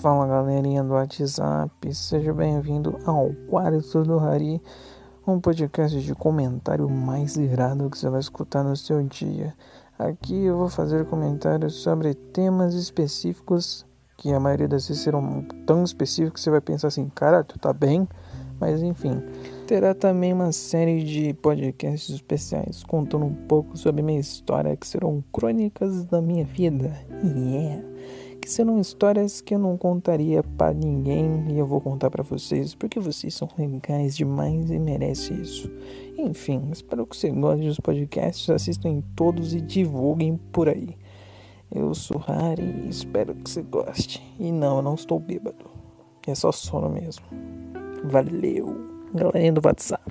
Fala galerinha do WhatsApp, seja bem-vindo ao Quarto do Hari, um podcast de comentário mais irado que você vai escutar no seu dia. Aqui eu vou fazer comentários sobre temas específicos que a maioria das vezes serão tão específicos que você vai pensar assim, cara, tu tá bem? Mas enfim, terá também uma série de podcasts especiais contando um pouco sobre minha história que serão crônicas da minha vida. Yeah! Que serão histórias que eu não contaria para ninguém e eu vou contar para vocês porque vocês são legais demais e merecem isso. Enfim, espero que você goste dos podcasts, assistam todos e divulguem por aí. Eu sou Harry e espero que você goste. E não, eu não estou bêbado. É só sono mesmo. Valeu, galerinha do WhatsApp.